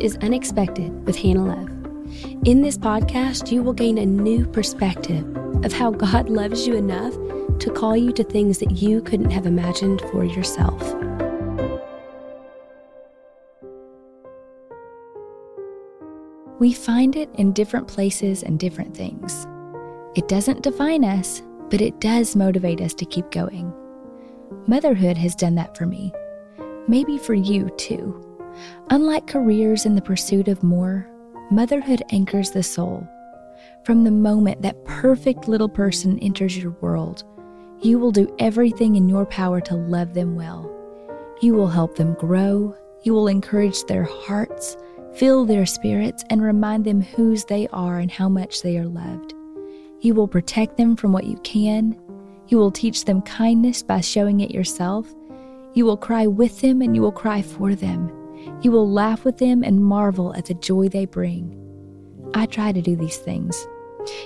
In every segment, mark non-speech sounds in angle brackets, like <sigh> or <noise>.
is Unexpected with Hannah Love. In this podcast, you will gain a new perspective of how God <laughs> loves you enough to call you to things that you couldn't have imagined for yourself. We find it in different places and different things. It doesn't define us, but it does motivate us to keep going. Motherhood has done that for me. Maybe for you too. Unlike careers in the pursuit of more, motherhood anchors the soul. From the moment that perfect little person enters your world, you will do everything in your power to love them well. You will help them grow, you will encourage their hearts, fill their spirits, and remind them whose they are and how much they are loved. You will protect them from what you can. You will teach them kindness by showing it yourself. You will cry with them and you will cry for them. You will laugh with them and marvel at the joy they bring. I try to do these things.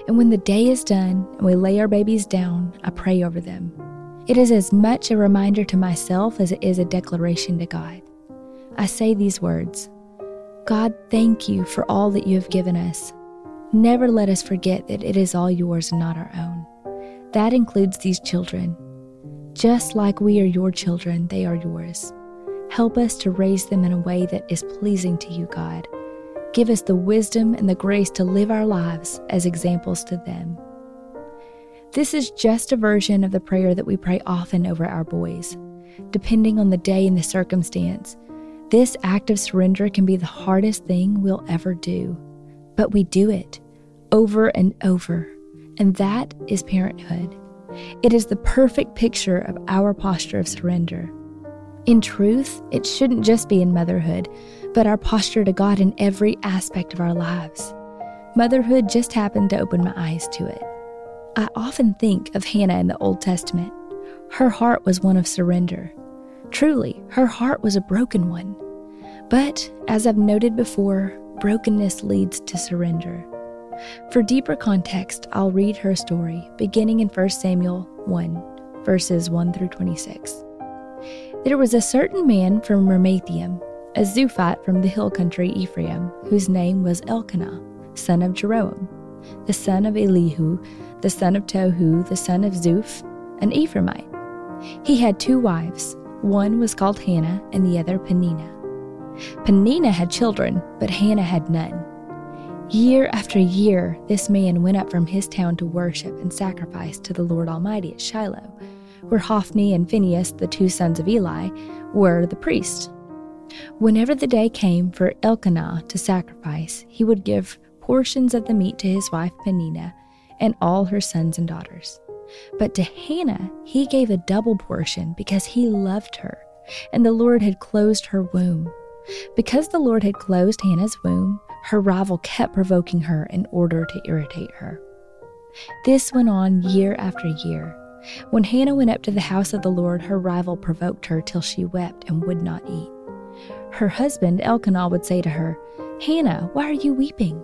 And when the day is done and we lay our babies down, I pray over them. It is as much a reminder to myself as it is a declaration to God. I say these words God, thank you for all that you have given us. Never let us forget that it is all yours and not our own. That includes these children. Just like we are your children, they are yours. Help us to raise them in a way that is pleasing to you, God. Give us the wisdom and the grace to live our lives as examples to them. This is just a version of the prayer that we pray often over our boys. Depending on the day and the circumstance, this act of surrender can be the hardest thing we'll ever do. But we do it over and over, and that is parenthood. It is the perfect picture of our posture of surrender. In truth, it shouldn't just be in motherhood, but our posture to God in every aspect of our lives. Motherhood just happened to open my eyes to it. I often think of Hannah in the Old Testament. Her heart was one of surrender. Truly, her heart was a broken one. But, as I've noted before, brokenness leads to surrender. For deeper context, I'll read her story beginning in 1 Samuel 1, verses 1 through 26. There was a certain man from Ramathaim, a Zuphite from the hill country Ephraim, whose name was Elkanah, son of Jeroham, the son of Elihu, the son of Tohu, the son of Zuph, an Ephraimite. He had two wives. One was called Hannah, and the other Peninnah. Peninnah had children, but Hannah had none. Year after year, this man went up from his town to worship and sacrifice to the Lord Almighty at Shiloh where Hophni and Phinehas, the two sons of Eli, were the priests. Whenever the day came for Elkanah to sacrifice, he would give portions of the meat to his wife Peninnah and all her sons and daughters. But to Hannah he gave a double portion because he loved her, and the Lord had closed her womb. Because the Lord had closed Hannah's womb, her rival kept provoking her in order to irritate her. This went on year after year. When Hannah went up to the house of the Lord, her rival provoked her till she wept and would not eat. Her husband Elkanah would say to her, Hannah, why are you weeping?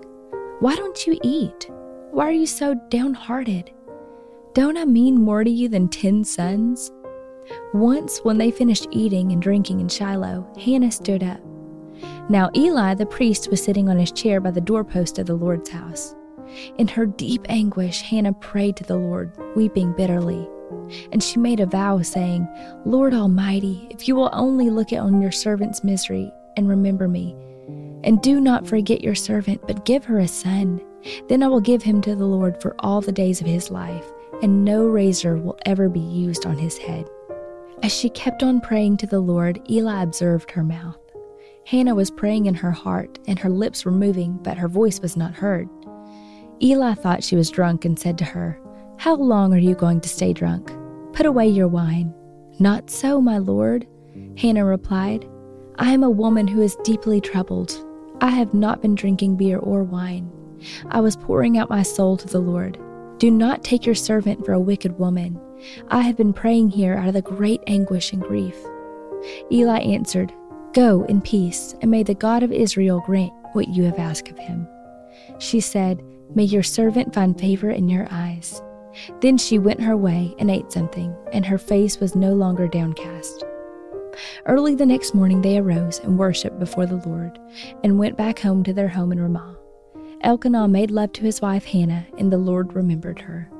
Why don't you eat? Why are you so downhearted? Don't I mean more to you than ten sons? Once, when they finished eating and drinking in Shiloh, Hannah stood up. Now Eli the priest was sitting on his chair by the doorpost of the Lord's house. In her deep anguish, Hannah prayed to the Lord, weeping bitterly. And she made a vow, saying, Lord Almighty, if you will only look on your servant's misery and remember me, and do not forget your servant, but give her a son, then I will give him to the Lord for all the days of his life, and no razor will ever be used on his head. As she kept on praying to the Lord, Eli observed her mouth. Hannah was praying in her heart, and her lips were moving, but her voice was not heard. Eli thought she was drunk and said to her, How long are you going to stay drunk? Put away your wine. Not so, my lord, Hannah replied. I am a woman who is deeply troubled. I have not been drinking beer or wine. I was pouring out my soul to the Lord. Do not take your servant for a wicked woman. I have been praying here out of the great anguish and grief. Eli answered, Go in peace, and may the God of Israel grant what you have asked of him. She said, May your servant find favor in your eyes. Then she went her way and ate something, and her face was no longer downcast. Early the next morning, they arose and worshipped before the Lord and went back home to their home in Ramah. Elkanah made love to his wife Hannah, and the Lord remembered her.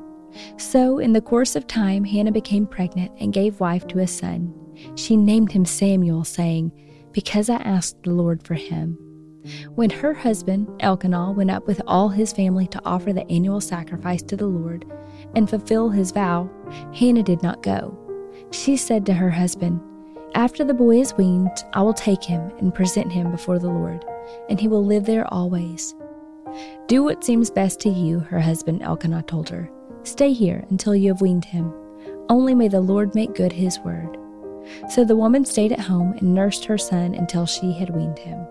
So, in the course of time, Hannah became pregnant and gave wife to a son. She named him Samuel, saying, Because I asked the Lord for him. When her husband, Elkanah, went up with all his family to offer the annual sacrifice to the Lord and fulfill his vow, Hannah did not go. She said to her husband, After the boy is weaned, I will take him and present him before the Lord, and he will live there always. Do what seems best to you, her husband Elkanah told her. Stay here until you have weaned him. Only may the Lord make good his word. So the woman stayed at home and nursed her son until she had weaned him.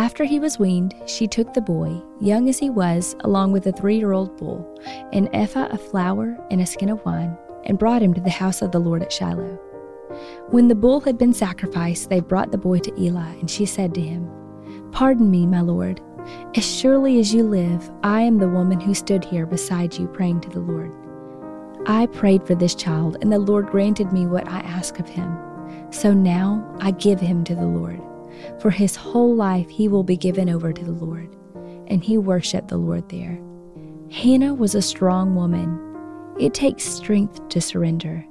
After he was weaned, she took the boy, young as he was, along with a three year old bull, an ephah of flour, and a skin of wine, and brought him to the house of the Lord at Shiloh. When the bull had been sacrificed, they brought the boy to Eli, and she said to him, Pardon me, my lord. As surely as you live, I am the woman who stood here beside you praying to the Lord. I prayed for this child, and the Lord granted me what I asked of him. So now I give him to the Lord. For his whole life he will be given over to the Lord. And he worshiped the Lord there. Hannah was a strong woman. It takes strength to surrender.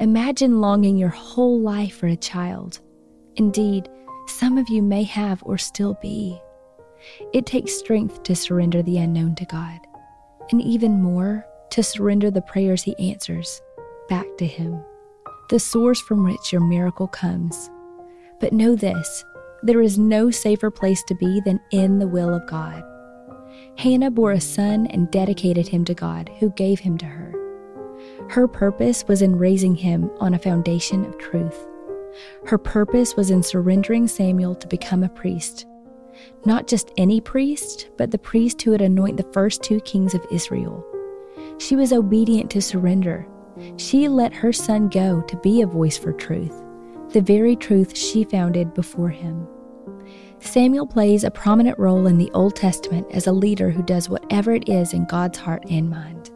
Imagine longing your whole life for a child. Indeed, some of you may have or still be. It takes strength to surrender the unknown to God, and even more, to surrender the prayers He answers back to Him, the source from which your miracle comes. But know this there is no safer place to be than in the will of God. Hannah bore a son and dedicated him to God, who gave him to her. Her purpose was in raising him on a foundation of truth. Her purpose was in surrendering Samuel to become a priest not just any priest, but the priest who would anoint the first two kings of Israel. She was obedient to surrender. She let her son go to be a voice for truth, the very truth she founded before him. Samuel plays a prominent role in the Old Testament as a leader who does whatever it is in God's heart and mind,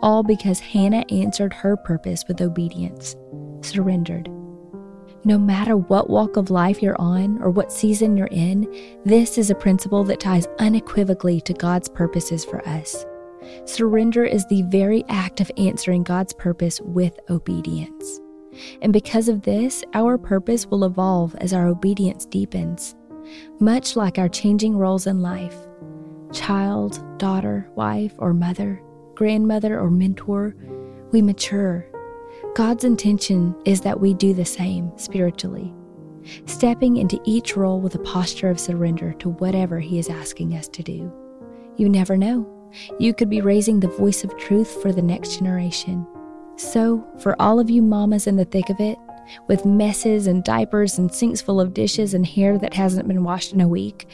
all because Hannah answered her purpose with obedience, surrendered. No matter what walk of life you're on or what season you're in, this is a principle that ties unequivocally to God's purposes for us. Surrender is the very act of answering God's purpose with obedience. And because of this, our purpose will evolve as our obedience deepens, much like our changing roles in life child, daughter, wife, or mother, grandmother, or mentor. We mature God's intention is that we do the same spiritually, stepping into each role with a posture of surrender to whatever He is asking us to do. You never know. You could be raising the voice of truth for the next generation. So, for all of you mamas in the thick of it, with messes and diapers and sinks full of dishes and hair that hasn't been washed in a week,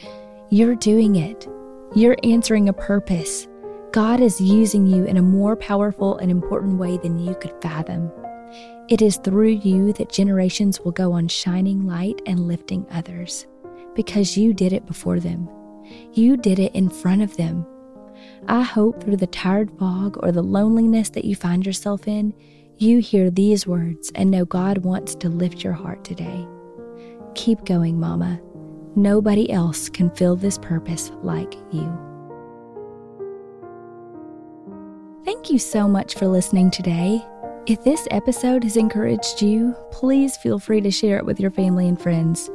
you're doing it. You're answering a purpose. God is using you in a more powerful and important way than you could fathom. It is through you that generations will go on shining light and lifting others, because you did it before them. You did it in front of them. I hope through the tired fog or the loneliness that you find yourself in, you hear these words and know God wants to lift your heart today. Keep going, Mama. Nobody else can fill this purpose like you. Thank you so much for listening today. If this episode has encouraged you, please feel free to share it with your family and friends.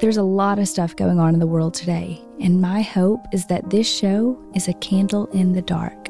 There's a lot of stuff going on in the world today, and my hope is that this show is a candle in the dark.